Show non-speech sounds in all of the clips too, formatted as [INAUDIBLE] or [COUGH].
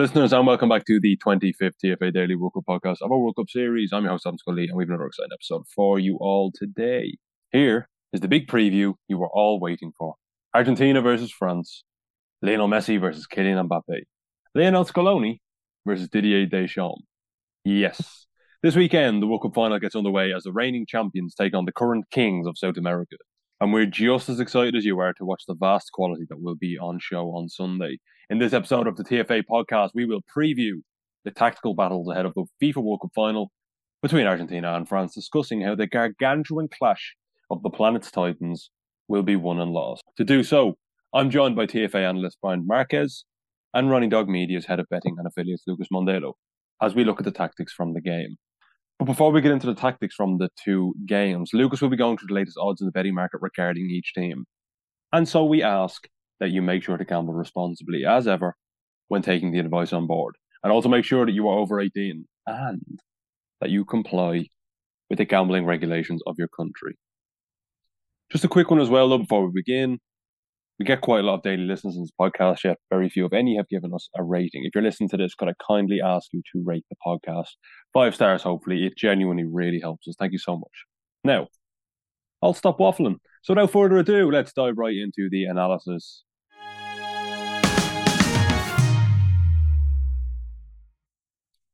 Listeners, and welcome back to the 25th TFA Daily World Cup podcast of our World Cup series. I'm your host, Adam Scully, and we have another exciting episode for you all today. Here is the big preview you were all waiting for Argentina versus France, Lionel Messi versus Kylian Mbappe, Lionel Scaloni versus Didier Deschamps. Yes, this weekend, the World Cup final gets underway as the reigning champions take on the current kings of South America. And we're just as excited as you are to watch the vast quality that will be on show on Sunday. In this episode of the TFA podcast, we will preview the tactical battles ahead of the FIFA World Cup final between Argentina and France, discussing how the gargantuan clash of the planet's titans will be won and lost. To do so, I'm joined by TFA analyst Brian Marquez and Running Dog Media's head of betting and affiliates Lucas Mondelo as we look at the tactics from the game. But before we get into the tactics from the two games, Lucas will be going through the latest odds in the betting market regarding each team. And so we ask that you make sure to gamble responsibly, as ever, when taking the advice on board. And also make sure that you are over 18 and that you comply with the gambling regulations of your country. Just a quick one as well, though, before we begin we get quite a lot of daily listeners in this podcast, yet very few, if any, have given us a rating. If you're listening to this, could I kindly ask you to rate the podcast five stars? Hopefully, it genuinely really helps us. Thank you so much. Now, I'll stop waffling. So, without further ado, let's dive right into the analysis.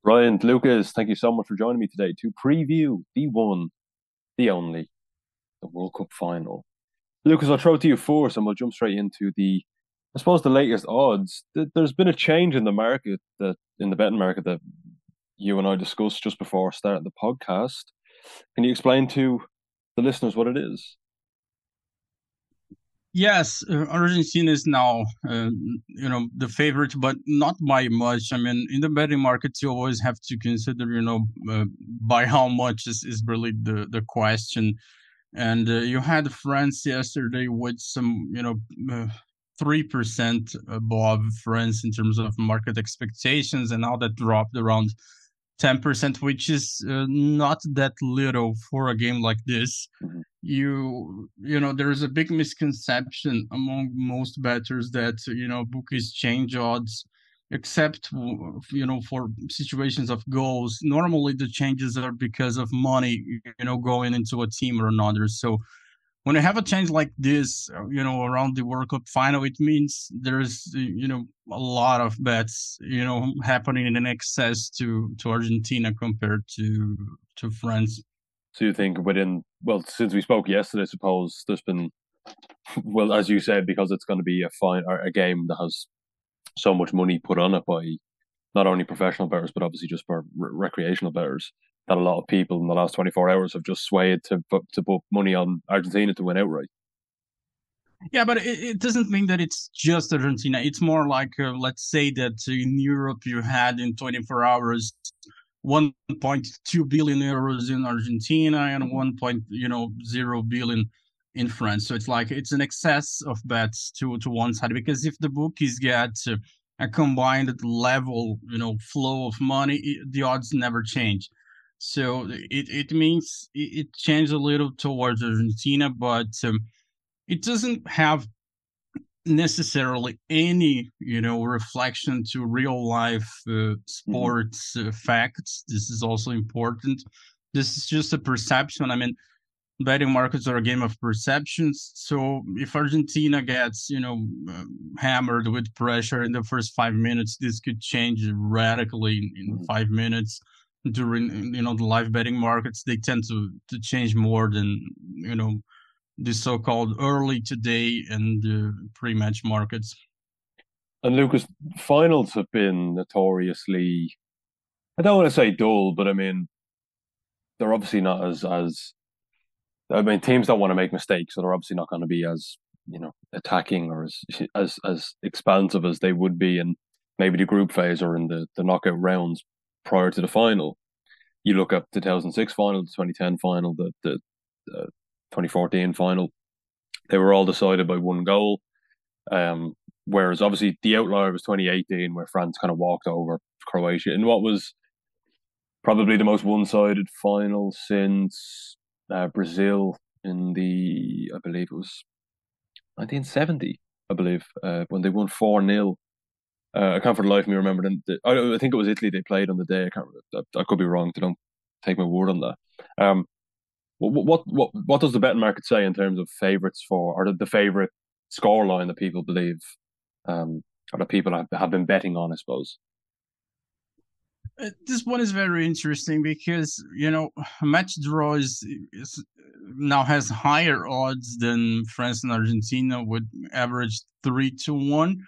Ryan, Lucas, thank you so much for joining me today to preview the one, the only, the World Cup final Lucas, I'll throw it to you first, and we'll jump straight into the, I suppose, the latest odds. There's been a change in the market that in the betting market that you and I discussed just before starting the podcast. Can you explain to the listeners what it is? Yes, uh, Argentina is now, uh, you know, the favorite, but not by much. I mean, in the betting markets, you always have to consider, you know, uh, by how much is, is really the the question. And uh, you had France yesterday with some, you know, uh, three uh, percent above France in terms of market expectations, and now that dropped around ten percent, which is uh, not that little for a game like this. Mm-hmm. You, you know, there is a big misconception among most bettors that you know bookies change odds except you know for situations of goals normally the changes are because of money you know going into a team or another so when you have a change like this you know around the world cup final it means there's you know a lot of bets you know happening in excess to to argentina compared to to france. So you think within well since we spoke yesterday I suppose there's been well as you said because it's going to be a fine a game that has so much money put on it by not only professional bettors but obviously just for re- recreational bettors that a lot of people in the last 24 hours have just swayed to to put money on Argentina to win outright. Yeah, but it, it doesn't mean that it's just Argentina. It's more like uh, let's say that in Europe you had in 24 hours 1.2 billion euros in Argentina and 1. Point, you know 0 billion in France. So it's like it's an excess of bets to to one side because if the bookies get a combined level, you know, flow of money, the odds never change. So it it means it, it changed a little towards Argentina, but um, it doesn't have necessarily any you know reflection to real life uh, mm-hmm. sports uh, facts. This is also important. This is just a perception. I mean betting markets are a game of perceptions. So if Argentina gets, you know, hammered with pressure in the first five minutes, this could change radically in mm-hmm. five minutes. During you know the live betting markets, they tend to to change more than you know the so-called early today and the pre-match markets. And Lucas, finals have been notoriously, I don't want to say dull, but I mean, they're obviously not as as I mean, teams don't want to make mistakes, so they're obviously not going to be as you know attacking or as as as expansive as they would be in maybe the group phase or in the the knockout rounds prior to the final. You look at the 2006 final, the 2010 final, the the, the 2014 final. They were all decided by one goal. Um, whereas obviously the outlier was 2018, where France kind of walked over Croatia in what was probably the most one-sided final since uh, Brazil in the, I believe it was 1970, I believe, uh, when they won 4 0 Uh, I can't for the life of me remember them. I, think it was Italy they played on the day. I can't. I, I could be wrong. So don't take my word on that. Um, what what what what does the betting market say in terms of favourites for, or the, the favourite scoreline that people believe, um, or that people have, have been betting on? I suppose. Uh, this one is very interesting because you know match draws is now has higher odds than France and Argentina with average three to one,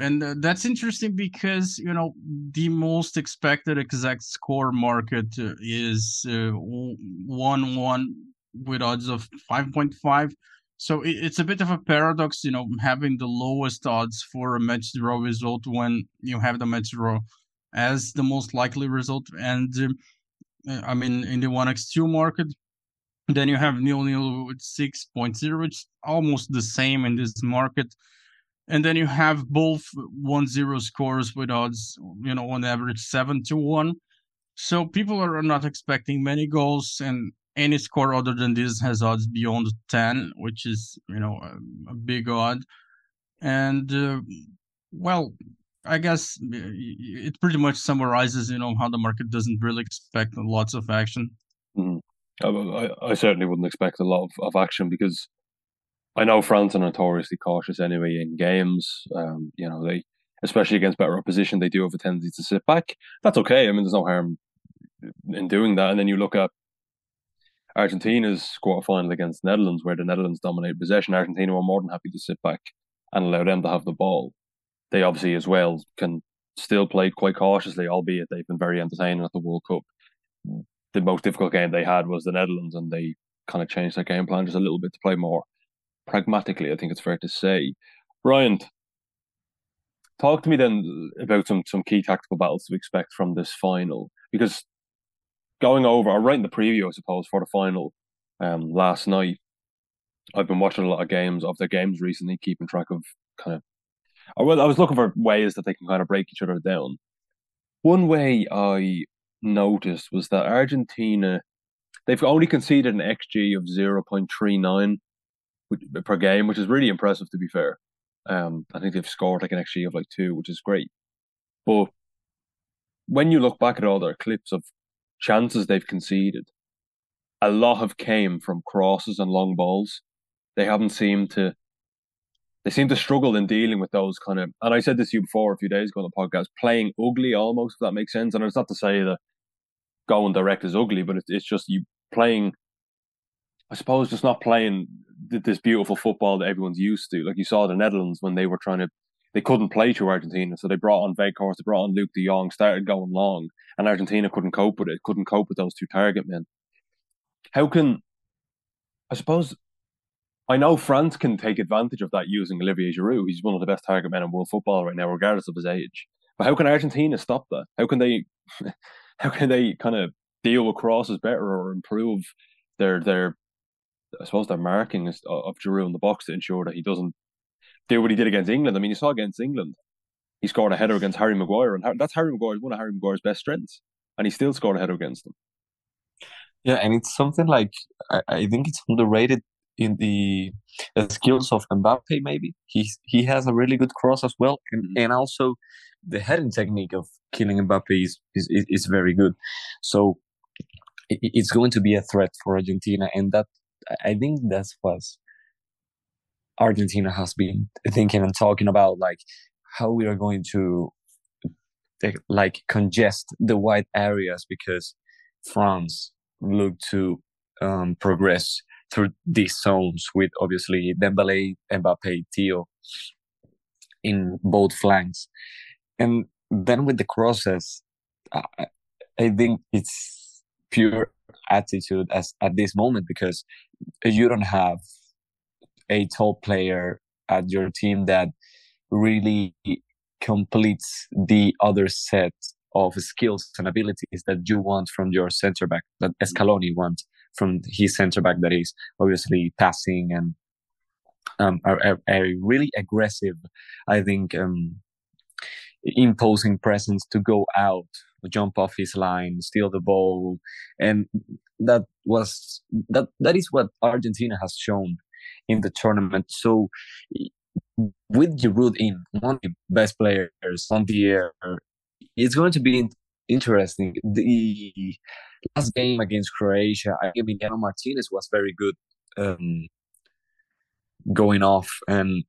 and uh, that's interesting because you know the most expected exact score market uh, is uh, one one with odds of five point five. So it, it's a bit of a paradox, you know, having the lowest odds for a match draw result when you have the match draw as the most likely result. And um, uh, I mean, in the 1x2 market, then you have nil nil with 6.0, which is almost the same in this market. And then you have both 1 0 scores with odds, you know, on average 7 to 1. So people are not expecting many goals, and any score other than this has odds beyond 10, which is, you know, a, a big odd. And, uh, well, I guess it pretty much summarizes, you know, how the market doesn't really expect lots of action. Mm-hmm. I, I, certainly wouldn't expect a lot of, of action because I know France are notoriously cautious anyway in games. Um, you know, they especially against better opposition, they do have a tendency to sit back. That's okay. I mean, there's no harm in doing that. And then you look at Argentina's quarter final against Netherlands, where the Netherlands dominated possession. Argentina were more than happy to sit back and allow them to have the ball they obviously as well can still play quite cautiously, albeit they've been very entertaining at the World Cup. The most difficult game they had was the Netherlands, and they kind of changed their game plan just a little bit to play more pragmatically. I think it's fair to say. Brian, talk to me then about some some key tactical battles to expect from this final, because going over or writing the preview, I suppose, for the final um, last night. I've been watching a lot of games of their games recently, keeping track of kind of well, I was looking for ways that they can kind of break each other down. One way I noticed was that Argentina, they've only conceded an XG of 0.39 per game, which is really impressive to be fair. Um, I think they've scored like an XG of like two, which is great. But when you look back at all their clips of chances they've conceded, a lot have came from crosses and long balls. They haven't seemed to they seem to struggle in dealing with those kind of. And I said this to you before a few days ago on the podcast, playing ugly almost, if that makes sense. And it's not to say that going direct is ugly, but it's, it's just you playing. I suppose just not playing this beautiful football that everyone's used to. Like you saw the Netherlands when they were trying to, they couldn't play through Argentina, so they brought on Weghorst, they brought on Luuk De Jong, started going long, and Argentina couldn't cope with it. Couldn't cope with those two target men. How can I suppose I know France can take advantage of that using Olivier Giroud. He's one of the best target men in world football right now, regardless of his age. But how can Argentina stop that? How can they, [LAUGHS] how can they kind of deal with crosses better or improve their their, I suppose their marking of, of Giroud in the box to ensure that he doesn't do what he did against England. I mean, you saw against England, he scored a header against Harry Maguire, and that's Harry Maguire one of Harry Maguire's best strengths, and he still scored a header against them. Yeah, and it's something like I, I think it's underrated in the skills of Mbappe. Maybe he he has a really good cross as well, and mm-hmm. and also the heading technique of Kylian Mbappe is is is very good. So it's going to be a threat for Argentina, and that I think that's what Argentina has been thinking and talking about, like how we are going to like congest the wide areas because France look to um, progress through these zones with obviously Dembele, Mbappe, Theo in both flanks. And then with the crosses, I, I think it's pure attitude as at this moment because you don't have a top player at your team that really completes the other set of skills and abilities that you want from your center back that Scaloni wants from his center back that is obviously passing and um, a, a, really aggressive, I think, um, imposing presence to go out, jump off his line, steal the ball, and that was that that is what Argentina has shown in the tournament. So with Giroud in one of the best players on the air, it's going to be interesting. The last game against Croatia, I Emiliano Martinez was very good um, going off and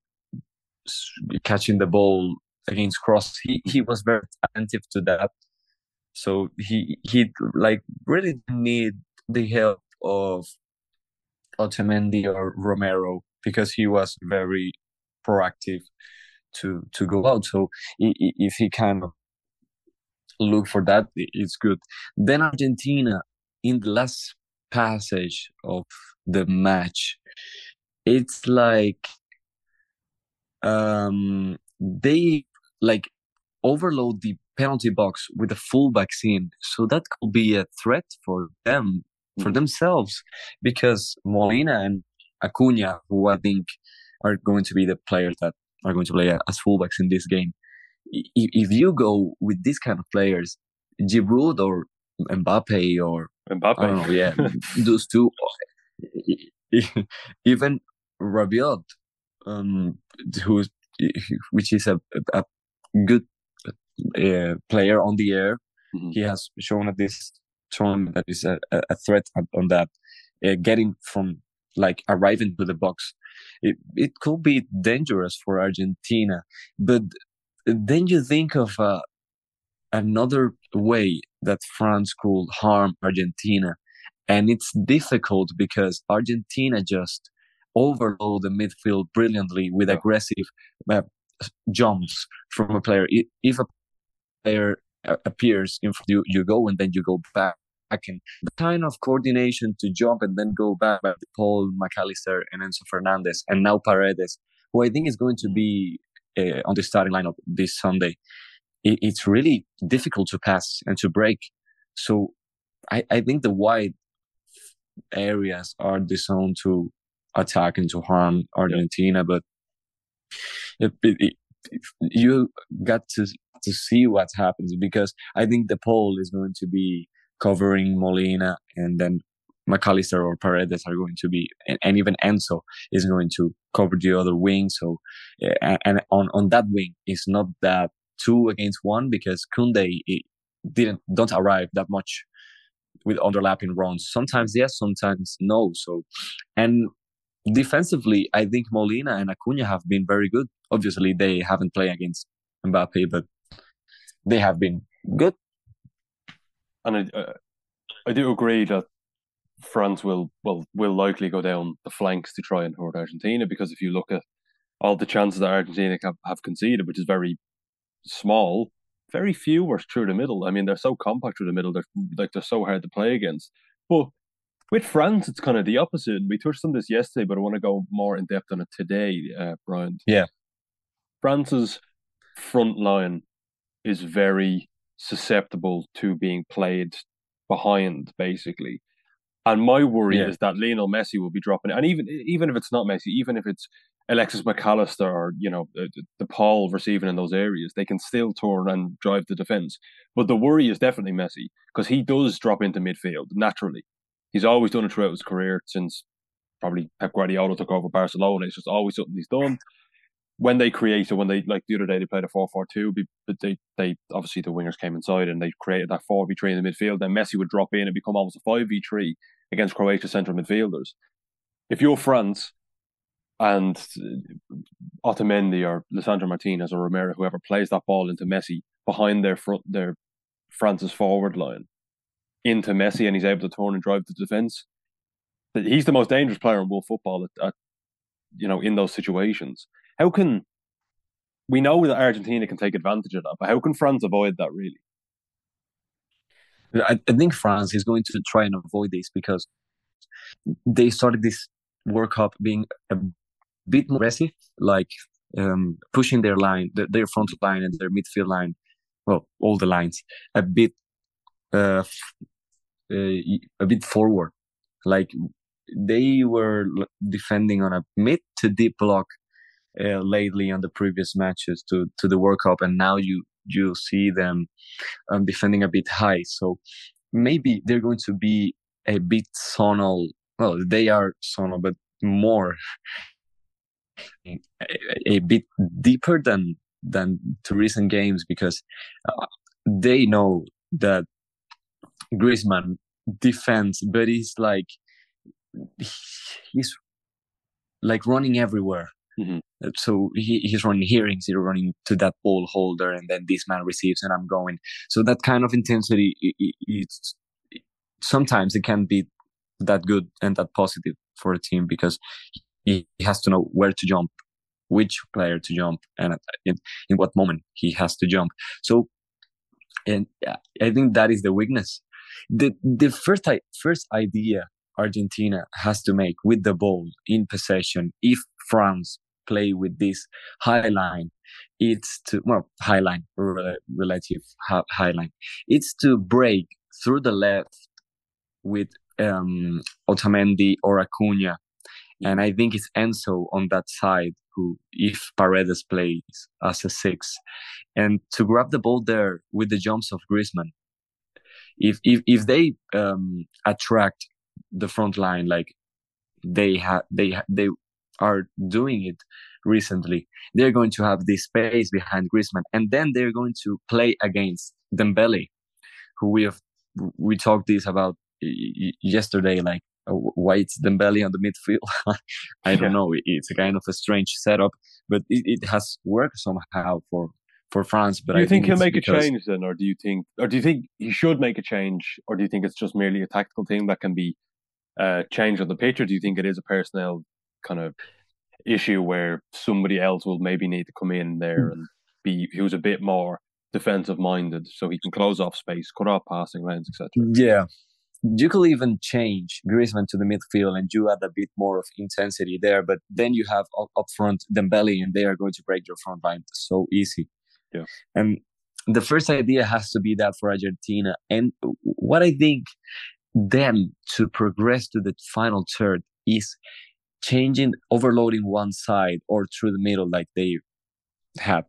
catching the ball against Cross. He he was very attentive to that. So he he like really need the help of Otamendi or Romero because he was very proactive to to go out. So if he can look for that, it's good. Then Argentina in the last passage of the match, it's like um they like overload the penalty box with a fullback in. So that could be a threat for them, for mm. themselves, because Molina and Acuna, who I think are going to be the players that are going to play as fullbacks in this game. If you go with these kind of players, Giroud or Mbappe or Mbappe, I don't know, yeah, [LAUGHS] those two, [LAUGHS] even Rabiot, um, who's which is a, a good uh, player on the air. Mm-hmm. He has shown at this tournament that is a, a threat on that, uh, getting from like arriving to the box. It, it could be dangerous for Argentina, but then you think of uh, another way that France could harm Argentina. And it's difficult because Argentina just overload the midfield brilliantly with aggressive uh, jumps from a player. If a player appears in front you, you go and then you go back. And the kind of coordination to jump and then go back by Paul Mac Allister and Enzo Fernandez and now Paredes, who I think is going to be uh, on the starting lineup this Sunday. It, it's really difficult to pass and to break. So I, I think the wide areas are the zone to attack and to harm Argentina, but it, it, you got to to see what happens because I think De Paul is going to be covering Molina and then Mac Allister or Paredes are going to be, and, and, even Enzo is going to cover the other wing. So, eh, and, and on, on that wing, it's not that two against one because Koundé eh, didn't, don't arrive that much with overlapping runs. Sometimes yes, sometimes no. So, and defensively, I think Molina and Acuna have been very good. Obviously, they haven't played against Mbappe, but they have been good. And I, uh, I do agree that France will will will likely go down the flanks to try and hurt Argentina because if you look at all the chances that Argentina have, have conceded, which is very small, very few were through the middle. I mean, they're so compact through the middle; they're like they're so hard to play against. But with France, it's kind of the opposite. We touched on this yesterday, but I want to go more in depth on it today, uh, Brian. Yeah. France's front line is very susceptible to being played behind, basically. And my worry yeah. is that Lionel Messi will be dropping, and even even if it's not Messi, even if it's Alexis Mac Allister or you know uh, the, De Paul receiving in those areas, they can still turn and drive the defense. But the worry is definitely Messi because he does drop into midfield naturally. He's always done it throughout his career since probably Pep Guardiola took over Barcelona. It's just always something he's done when they created when they like the other day they played a four four two, but they they obviously the wingers came inside and they created that four v three in the midfield. Then Messi would drop in and become almost a five v three against Croatia central midfielders. If you're France and uh, Otamendi or Lisandro Martinez or Romero, whoever plays that ball into Messi behind their front their France's forward line into Messi and he's able to turn and drive the defense. He's the most dangerous player in world football at, at you know in those situations how can we know that Argentina can take advantage of that, but how can France avoid that really? I, I think France is going to try and avoid this because they started this World Cup being a bit more aggressive, like um, pushing their line, their front line and their midfield line, well, all the lines, a bit, uh, uh, a bit forward. Like they were defending on a mid to deep block uh, lately on the previous matches to to the World Cup, and now you you see them um, defending a bit high. So maybe they're going to be a bit zonal. Well, they are zonal, but more [LAUGHS] a, a bit deeper than than to recent games because uh, they know that Griezmann defends, but he's like he's like running everywhere. Mhm. Uh, So he, he's running here, he's running to that ball holder, and then this man receives, and I'm going. So that kind of intensity, i i it's sometimes it can be that good and that positive for a team because he, he has to know where to jump, which player to jump, and in, in what moment he has to jump. So, and uh, I think that is the weakness. The the first first idea Argentina has to make with the ball in possession if France play with this high line it's to well high line rel- relative high line. It's to break through the left with um Otamendi or Acuna. And I think it's Enzo on that side who if Paredes plays as a six. And to grab the ball there with the jumps of Griezmann if if if they um attract the front line like they have they ha- they are doing it recently they're going to have this space behind Griezmann and then they're going to play against Dembele who we have we talked this about yesterday like uh, why it's Dembele on the midfield [LAUGHS] I don't Yeah. know it's a kind of a strange setup but it, it has worked somehow for for France but do you I think, he'll it's make a change then, or do you think, or do you think he should make a change, or do you think it's just merely a tactical thing that can be uh, changed on the pitch, or do you think it is a personnel kind of issue where somebody else will maybe need to come in there hmm. and be who's a bit more defensive minded, so he can close off space, cut off passing lanes, etc. Yeah. You could even change Griezmann to the midfield and you add a bit more of intensity there, but then you have up, up front Dembele and they are going to break your front line so easy. Yeah. And the first idea has to be that for Argentina. And what I think then to progress to the final third is changing, overloading one side or through the middle like they have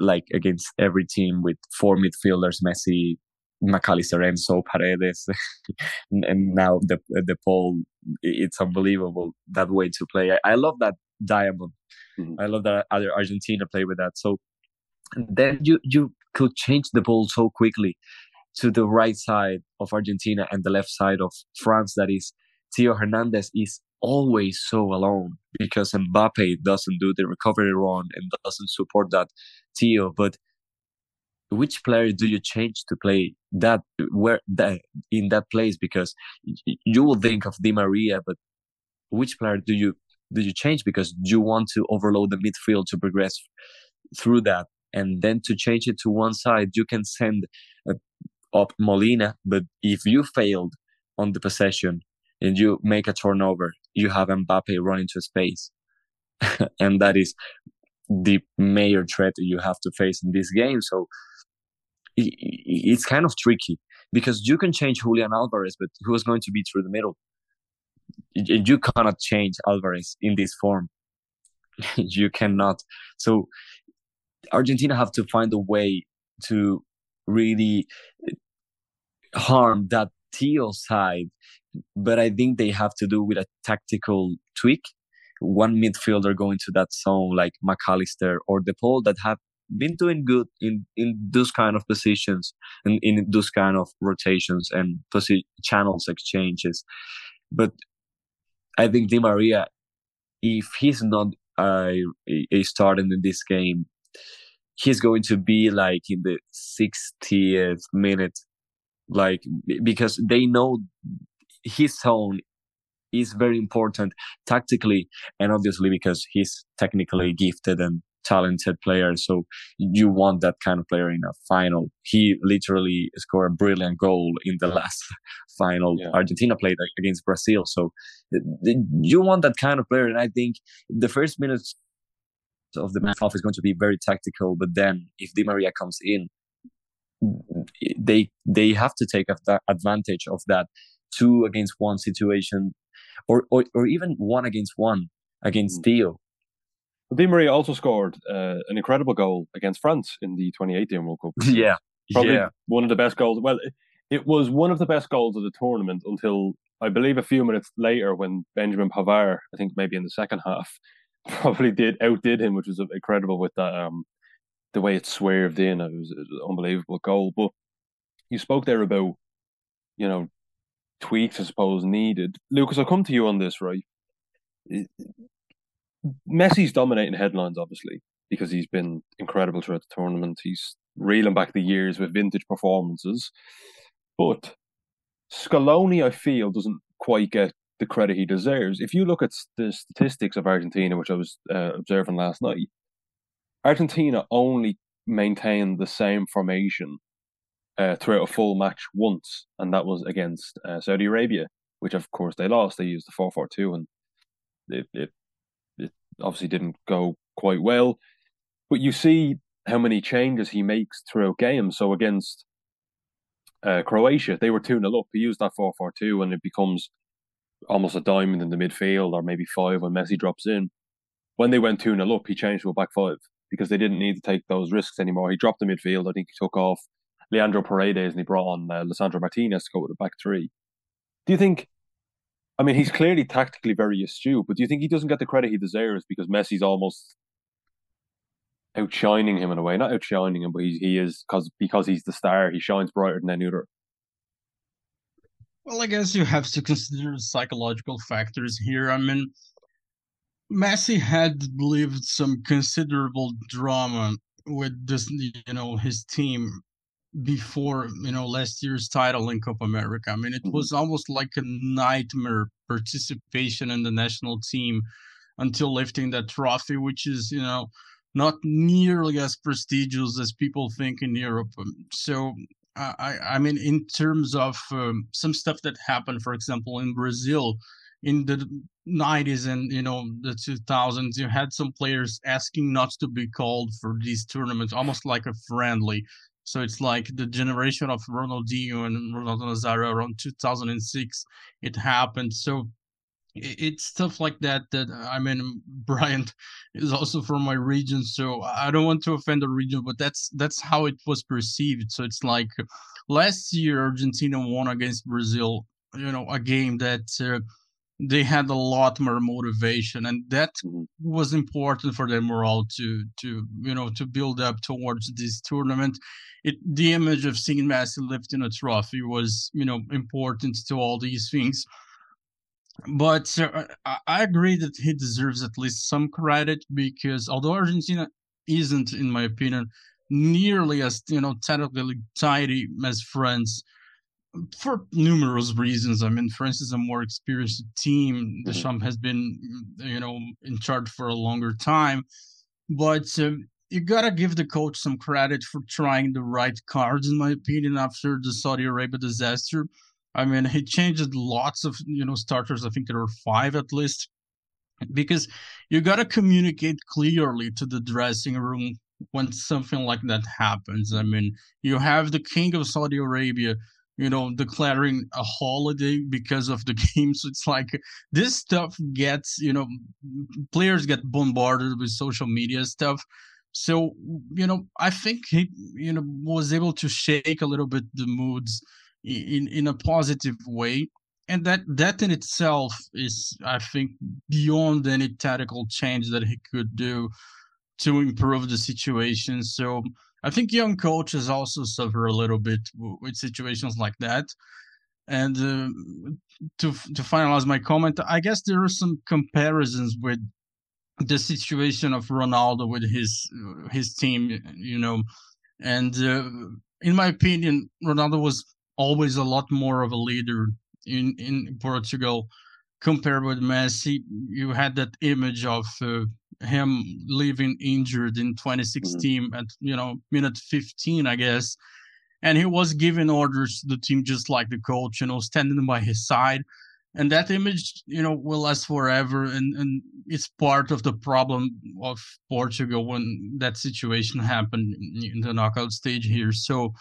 like against every team with four midfielders, Messi, Mac Allister, Enzo, Paredes, [LAUGHS] and and now the De Paul. It's unbelievable that way to play. I, I love that diamond. Mhm. I love that other Argentina play with that. So then you you could change the ball so quickly to the right side of Argentina and the left side of France. That is, Theo Hernandez is always so alone because Mbappe doesn't do the recovery run and doesn't support that Theo. But which player do you change to play that where that in that place? Because you will think of Di Maria, but which player do you do you change because you want to overload the midfield to progress through that, and then to change it to one side, you can send uh, up Molina. But if you failed on the possession and you make a turnover, you have Mbappe running to space, [LAUGHS] and that is the major threat you have to face in this game. So it's kind of tricky because you can change Julian Alvarez, but who is going to be through the middle? You cannot change Alvarez in this form. [LAUGHS] you cannot. So Argentina have to find a way to really harm that Teal side, but I think they have to do with a tactical tweak. One midfielder going to that zone like Mac Allister or DePaul that have been doing good in, in those kind of positions and in those kind of rotations and posi- channels exchanges. But I think Di Maria, if he's not a, a starter in this game, he's going to be like in the 60th minute, like because they know his zone is very important tactically and obviously because he's technically gifted and talented player. So you want that kind of player in a final. He literally scored a brilliant goal in the [LAUGHS] last final Yeah. Argentina played against Brazil. So you want that kind of player. And I think the first minutes of the match off is going to be very tactical. But then if Di Maria comes in, mm, mm, they they have to take advantage of that two against one situation, or or, or even one against one against Mm. Theo. Di Maria also scored uh, an incredible goal against France in the 2018 World Cup. [LAUGHS] yeah, Probably yeah, one of the best goals. Well, it, it was one of the best goals of the tournament until I believe a few minutes later when Benjamin Pavard, I think maybe in the second half, [LAUGHS] probably did outdid him, which was incredible with that um the way it swerved in. It was, it was an unbelievable goal. But you spoke there about you know tweaks, I suppose, needed. Lucas, I'll come to you on this, right? Messi's dominating headlines, obviously, because he's been incredible throughout the tournament. He's reeling back the years with vintage performances. But Scaloni, I feel, doesn't quite get the credit he deserves. If you look at the statistics of Argentina, which I was uh, observing last night, Argentina only maintained the same formation uh, throughout a full match once, and that was against uh, Saudi Arabia, which of course they lost. They used the four four two, and it, it it obviously didn't go quite well. But you see how many changes he makes throughout games. So against uh, Croatia, they were 2 0 up. He used that 4 4 2, and it becomes almost a diamond in the midfield, or maybe five when Messi drops in. When they went 2 0 up, he changed to a back five because they didn't need to take those risks anymore. He dropped the midfield. I think he took off Leandro Paredes and he brought on uh, Lisandro Martinez to go with a back three. Do you think? I mean, he's clearly tactically very astute, but do you think he doesn't get the credit he deserves because Messi's almost outshining him in a way? Not outshining him, but he he is because because he's the star. He shines brighter than any other. Well, I guess you have to consider psychological factors here. I mean, Messi had lived some considerable drama with this, you know, his team before you know last year's title in Copa America. I mean, it was almost like a nightmare participation in the national team until lifting that trophy, which is you know not nearly as prestigious as people think in Europe. Um, so. I, I mean, in terms of um, some stuff that happened, for example, in Brazil, in the 90s and you know the 2000s you had some players asking not to be called for these tournaments almost like a friendly so it's like the generation of Ronaldinho and Ronaldo Nazario around 2006. It happened. So it's stuff like that that I mean [LAUGHS] Brian is also from my region, so I don't want to offend the region, but that's that's how it was perceived. So it's like last year Argentina won against Brazil, you know, a game that. Uh, they had a lot more motivation and that mm-hmm. was important for their morale to to you know to build up towards this tournament it the image of seeing Messi lifting a trophy was you know important to all these things but uh, I agree that he deserves at least some credit because although Argentina isn't in my opinion nearly as you know technically tidy as France for numerous reasons. I mean, for instance, a more experienced team. Mm-hmm. Deschamps has been, you know, in charge for a longer time, but uh, you gotta give the coach some credit for trying the right cards, in my opinion. After the Saudi Arabia disaster, I mean, he changed lots of you know starters. I think there were five at least, because you gotta communicate clearly to the dressing room when something like that happens. I mean, you have the king of Saudi Arabia you know, declaring a holiday because of the [LAUGHS] games. It's like this stuff gets, you know, players get bombarded with social media stuff. So, you know, I think he, you know, was able to shake a little bit the moods in in a positive way. And that that in itself is, I think, beyond any tactical change that he could do to improve the situation. So I think young coaches also suffer a little bit with situations like that. And uh, to to finalize my comment, I guess there are some comparisons with the situation of Ronaldo with his his team, you know, and uh, in my opinion, Ronaldo was always a lot more of a leader in in Portugal compared with Messi. You had that image of uh, him leaving injured in 2016 mm-hmm. at you know minute 15 i guess. And he was giving orders to the team just like the coach you know standing by his side. And that image you know will last forever. And and it's part of the problem of portugal when that situation happened in the knockout stage here. So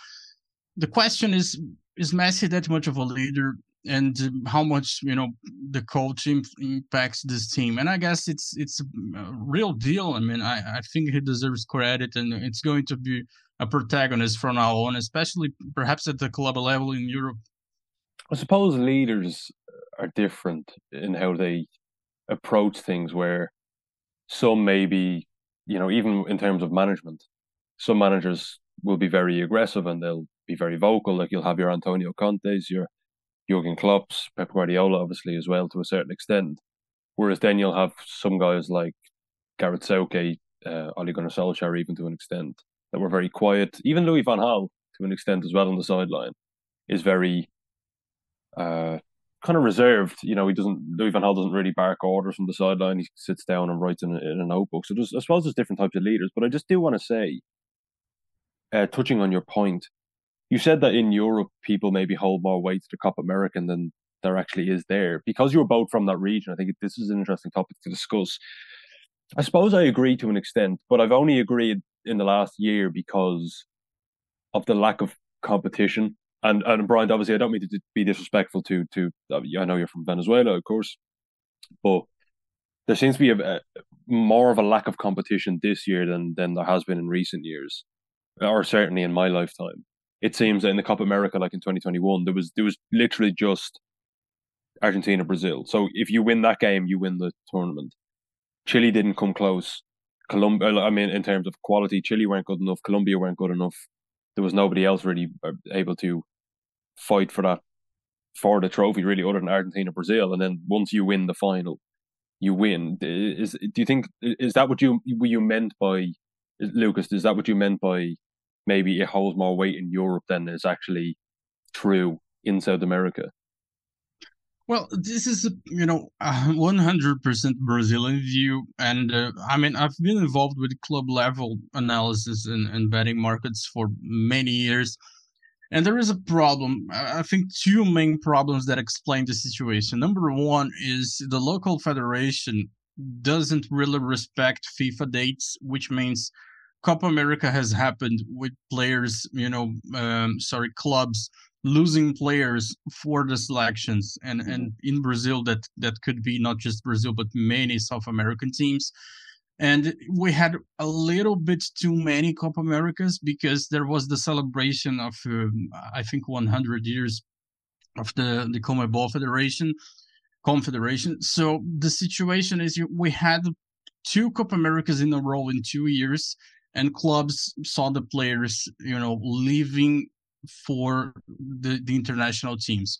the question is is messi that much of a leader and how much you know the coach impacts this team. And i guess it's it's a real deal. I mean i i think he deserves credit and it's going to be a protagonist from now on especially perhaps at the club level in europe. I suppose leaders are different in how they approach things where some maybe, you know, even in terms of management, some managers will be very aggressive and they'll be very vocal. Like you'll have your Antonio Contes, your Jurgen Klopp's, Pep Guardiola, obviously as well to a certain extent. Whereas then you'll have some guys like Gareth Southgate, uh, Ole Gunnar Solskjaer, even to an extent, that were very quiet. Even Louis van Gaal, to an extent as well on the sideline, is very uh, kind of reserved. You know, he doesn't Louis van Gaal doesn't really bark orders from the sideline. He sits down and writes in a, in a notebook. So I suppose there's different types of leaders. But I just do want to say, uh, touching on your point, you said that in Europe people maybe hold more weight to the Copa American than there actually is there because you're both from that region. I think this is an interesting topic to discuss. I suppose I agree to an extent, but I've only agreed in the last year because of the lack of competition. And and Brian, obviously, I don't mean to be disrespectful to to. Uh, I know you're from Venezuela, of course, but there seems to be a, a, more of a lack of competition this year than than there has been in recent years, or certainly in my lifetime. It seems that in the Copa America, like in 2021, there was there was literally just Argentina, Brazil. So if you win that game, you win the tournament. Chile didn't come close. Colombia, I mean, in terms of quality, Chile weren't good enough. Colombia weren't good enough. There was nobody else really uh, able to fight for that for the trophy, really, other than Argentina, Brazil. And then once you win the final, you win. Is do you think is that what you were you meant by Lucas? Is that what you meant by maybe it holds more weight in Europe than is actually true in South America? Well, this is you know one hundred percent Brazilian view, and uh, I mean I've been involved with club level analysis and, and betting markets for many years, and there is a problem. I think two main problems that explain the situation. Number one is the local federation doesn't really respect FIFA dates, which means Copa America has happened with players, you know, um, sorry, clubs losing players for the selections. And mm-hmm. and in Brazil that that could be not just Brazil but many South American teams. And we had a little bit too many Copa Americas because there was the celebration of um, I think 100 years of the the CONMEBOL Federation Confederation. So the situation is we had two Copa Americas in a row in 2 years and clubs saw the players you know leaving for the, the international teams.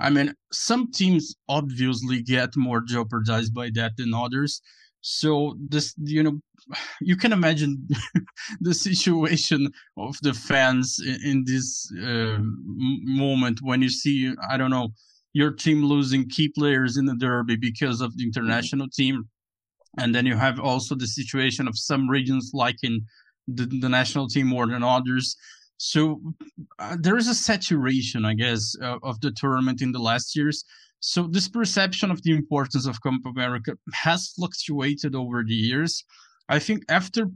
I mean, some teams obviously get more jeopardized by that than others. So this, you know, [SIGHS] you can imagine [LAUGHS] the situation of the fans in, in this uh, moment when you see, I don't know, your team losing key players in the derby because of the mm-hmm. international team, and then you have also the situation of some regions like in the, the national team more than others so uh, there is a saturation, I guess, uh, of the tournament in the last years. So this perception of the importance of Copa America has fluctuated over the years. I think after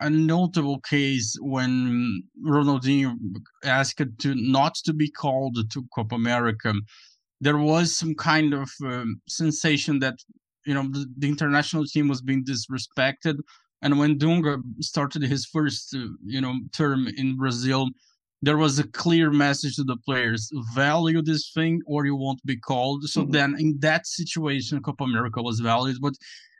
a notable case when Ronaldinho asked to not to be called to Copa America, there was some kind of um, sensation that you know the, the international team was being disrespected and when Dunga started his first, uh, you know, term in Brazil, there was a clear message to the players: value this thing, or you won't be called. So mm-hmm. then, in that situation, Copa America was valued. But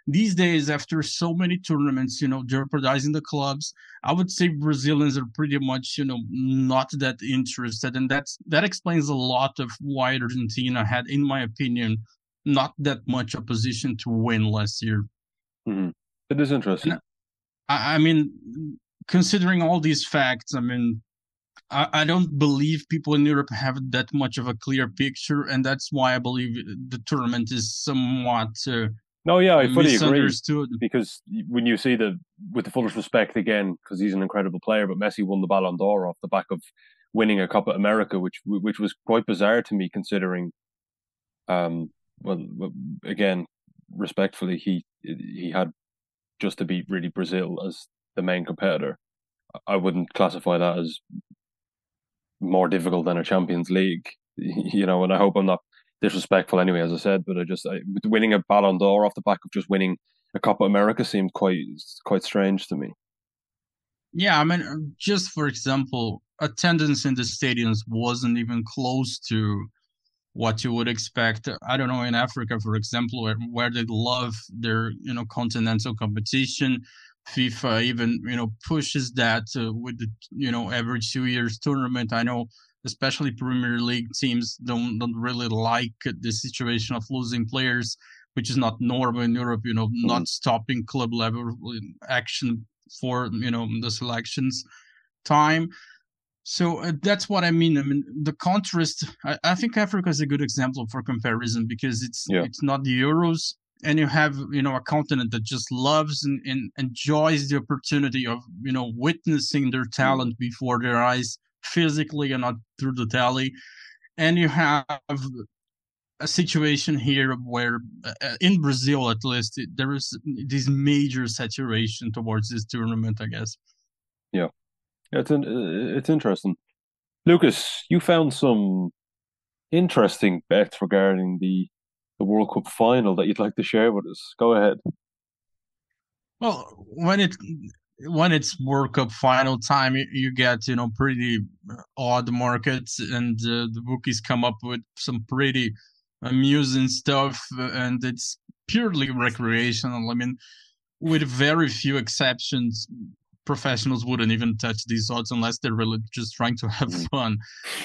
these days, after so many tournaments, you know, jeopardizing the clubs, I would say Brazilians are pretty much, you know, not that interested, and that's that explains a lot of why Argentina had, in my opinion, not that much opposition to win last year. Mm-hmm. It is interesting. And, I, I mean, considering all these facts, I mean, I, I don't believe people in Europe have that much of a clear picture, and that's why I believe the tournament is somewhat. Uh, no, yeah, I fully agree. Because when you see the, with the fullest respect again, because he's an incredible player, but Messi won the Ballon d'Or off the back of winning a Copa America, which which was quite bizarre to me, considering, um, well, again, respectfully, he he had just to beat really Brazil as the main competitor. I wouldn't classify that as more difficult than a Champions League, [LAUGHS] you know. And I hope I'm not disrespectful anyway, as I said. But I just I, winning a Ballon d'Or off the back of just winning a Copa America seemed quite quite strange to me. Yeah, I mean, um, just for example, attendance in the stadiums wasn't even close to what you would expect. I don't know in Africa, for example, where, where they love their you know continental competition. FIFA even you know pushes that uh, with the you know every two years tournament. I know especially Premier League teams don't don't really like the situation of losing players, which is not normal in Europe. You know, mm-hmm. not stopping club level action for you know the selections time. So uh, that's what I mean. I mean, the contrast. I, I, think Africa is a good example for comparison because it's yeah. it's not the Euros, and you have you know a continent that just loves and, and enjoys the opportunity of you know witnessing their mm. talent before their eyes, physically and not through the tally, and you have a situation here where uh, uh in Brazil at least there is this major saturation towards this tournament. I guess. Yeah. It's an, uh, it's interesting. Lucas, you found some interesting bets regarding the the World Cup final that you'd like to share with us. Go ahead. Well, when it when it's World Cup final time, you get you know pretty odd markets, and uh, the bookies come up with some pretty amusing stuff, and it's purely recreational. I mean, with very few exceptions, professionals wouldn't even touch these odds unless they're really just trying to have mm. fun.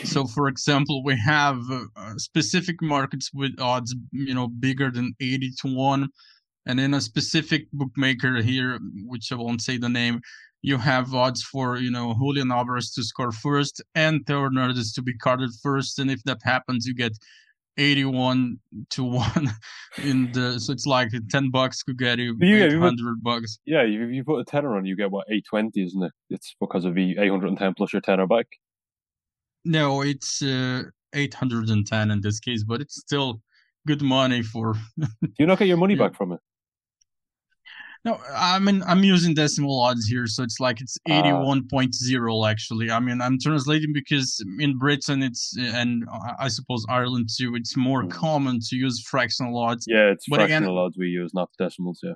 So, for example, we have uh, specific markets with odds, you know, bigger than 80 to 1. And in a specific bookmaker here, which I won't say the name, you have odds for, you know, Julian Alvarez to score first and Theo Hernandez to be carded first. And if that happens, you get 81 to 1 [LAUGHS] in the so it's like 10 bucks could get you, you 800 put, bucks. Yeah you, you put a tenner on you get what 820 isn't it? It's because of the 810 plus your tenner back no it's uh, 810 in this case but it's still good money for do you not get your money [LAUGHS] back from it no, I mean I'm using decimal odds here, so it's like it's ah. eighty one point zero actually. I mean I'm translating because in Britain it's and I suppose Ireland too. It's more mm. common to use fractional odds. Yeah, it's but fractional again, odds we use, not decimals. Yeah.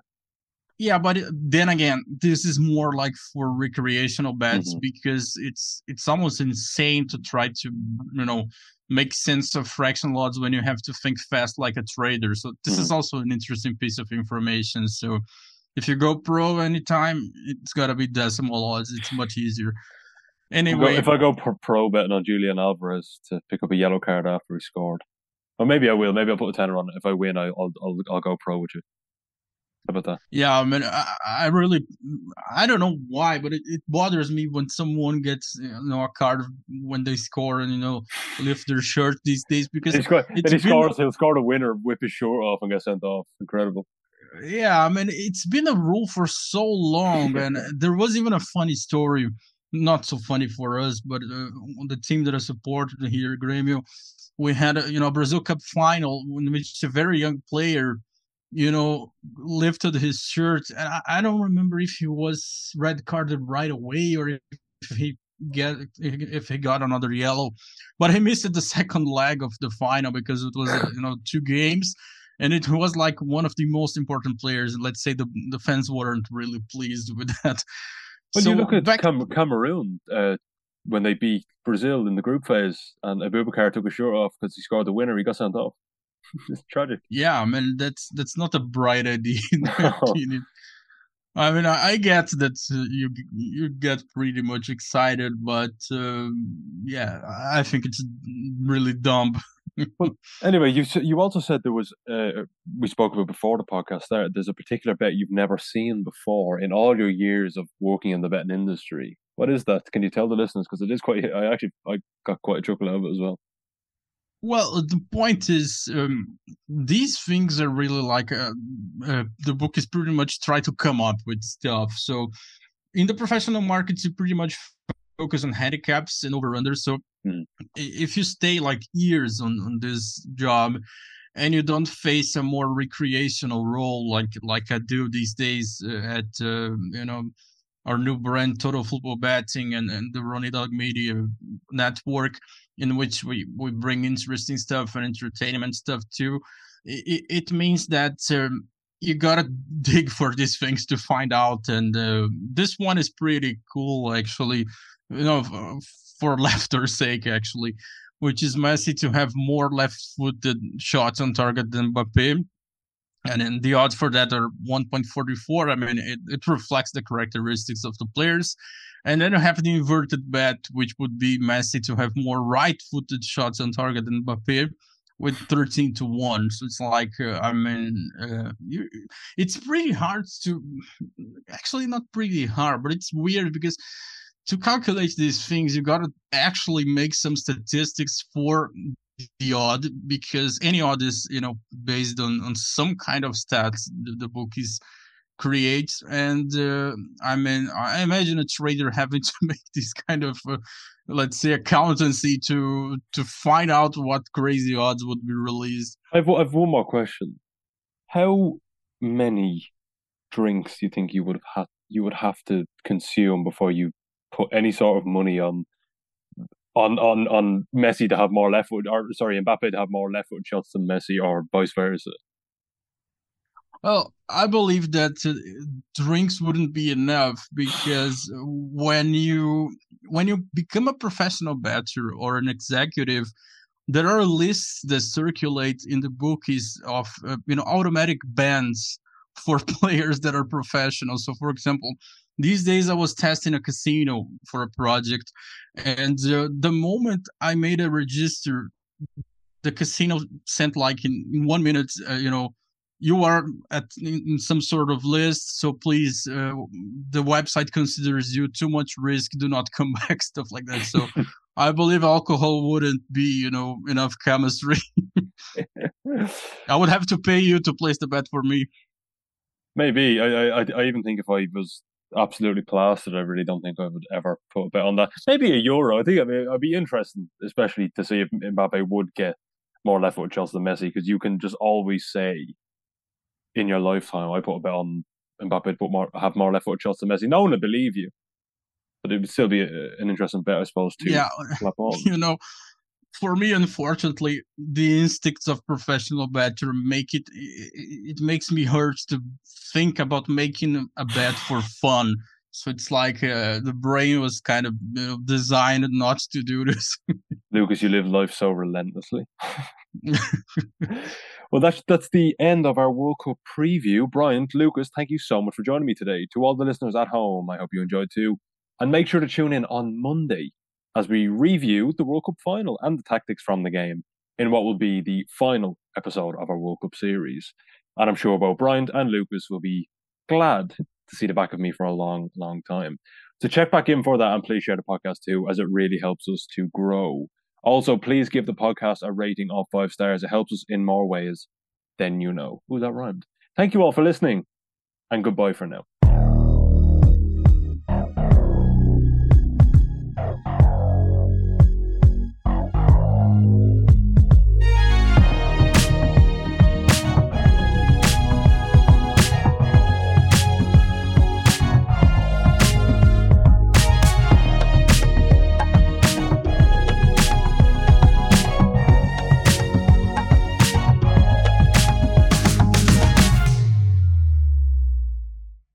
Yeah, but then again, this is more like for recreational bets mm-hmm. because it's it's almost insane to try to you know make sense of fractional odds when you have to think fast like a trader. So this mm-hmm. is also an interesting piece of information. So if you go pro anytime, it's got to be decimal odds. It's much easier. Anyway, if I go pro betting on Julian Alvarez to pick up a yellow card after he scored, or maybe I will. Maybe I'll put a tenner on it. If I win, I'll I'll I'll go pro with you. How about that? Yeah, I mean, I, I really, I don't know why, but it, it bothers me when someone gets you know a card when they score and you know lift their shirt these days because he, score, he scores, he'll score the winner, whip his shirt off, and get sent off. Incredible yeah, I mean, it's been a rule for so long, [LAUGHS] and there was even a funny story, not so funny for us, but uh, the team that I supported here, Grêmio, we had a, you know Brazil Cup final in which a very young player, you know, lifted his shirt, and I, I don't remember if he was red carded right away or if he get if he got another yellow, but he missed the [LAUGHS] second leg of the final because it was you know two games and it was like one of the most important players. And let's say the the fans weren't really pleased with [LAUGHS] that. When so you look at back... Cam- Cameroon, uh, when they beat Brazil in the group phase, and Aboubakar took a shirt off because he scored the winner, he got sent off. [LAUGHS] it's tragic. Yeah, I mean that's that's not a bright idea. [LAUGHS] I mean, I, I get that uh, you you get pretty much excited, but uh, yeah, I think it's really dumb well, [LAUGHS] anyway, you you also said there was uh, we spoke about before the podcast. There, there's a particular bet you've never seen before in all your years of working in the betting industry. What is that? Can you tell the listeners? Because it is quite. I actually I got quite a chuckle out of it as well. Well, the point is, um, these things are really like uh, uh, the book is pretty much try to come up with stuff. So, in the professional markets, you pretty much focus on handicaps and over unders. So mm. if you stay like years on, on this job and you don't face a more recreational role like like I do these days uh, at uh, you know our new brand Total Football Betting and, and the Ronnie Dog Media network in which we, we bring interesting stuff and entertainment stuff too. It, it means that um, you gotta [LAUGHS] dig for these things to find out and uh, this one is pretty cool actually you know, for [LAUGHS] laughter's sake, actually, which is Messi to have more left-footed shots on target than Mbappe. And then the odds for that are 1.44. I mean, it, it reflects the characteristics of the players. And then you have the inverted bet, which would be Messi to have more right-footed shots on target than Mbappe with 13 to 1 so it's like uh, i mean uh, you, it's pretty hard to actually not pretty hard but it's weird because to calculate these things you got to actually make some statistics for the odd because any odd is you know based on on some kind of stats the, the book is creates. And uh, i mean i imagine a trader [LAUGHS] having to make this kind of uh, let's say accountancy to to find out what crazy odds would be released. I've, I've one more question. How many drinks do you think you would have had you would have to consume before you put any sort of money on on on on Messi to have more left foot or sorry Mbappe to have more left foot shots than Messi or vice versa well, I believe that uh, drinks wouldn't be enough because when you when you become a professional bettor or an executive, there are lists that circulate in the bookies of uh, you know automatic bans for [LAUGHS] players that are professional. So, for example, these days I was testing a casino for a project, and uh, the moment I made a register, the casino sent like in, in one minute, uh, you know you are at in some sort of list so please uh, the website considers you too much risk do not come [LAUGHS] back stuff like that. So i believe alcohol wouldn't be you know enough chemistry. [LAUGHS] I would have to pay you to place the bet for me. Maybe. I i i even think if i was absolutely plastered i really don't think i would ever put a bet on that maybe a euro i think I mean, i'd be interested especially to see if mbappe would get more left foot shots than messi because you can just always say in your lifetime, I put a bet on Mbappe put more have more left foot shots than Messi. No one would believe you, but it would still be a, an interesting bet, I suppose. To yeah, [LAUGHS] you know, for me, unfortunately, the instincts of professional bettor make it, it. Makes me hurt to think about making a bet for fun. So it's like uh, the brain was kind of you know, designed not to do this. Lucas, you live life so relentlessly. [LAUGHS] well, that's that's the end of our World Cup preview. Brian, Lucas, thank you so much for joining me today. To all the listeners at home, I hope you enjoyed too. And make sure to tune in on Monday as we review the World Cup final and the tactics from the game in what will be the final episode of our World Cup series. And I'm sure both Brian and Lucas will be glad to see the back of me for a long, long time. So check back in for that and please share the podcast too, as it really helps us to grow. Also, please give the podcast a rating of five stars. It helps us in more ways than you know. Ooh, that rhymed. Thank you all for listening, and goodbye for now.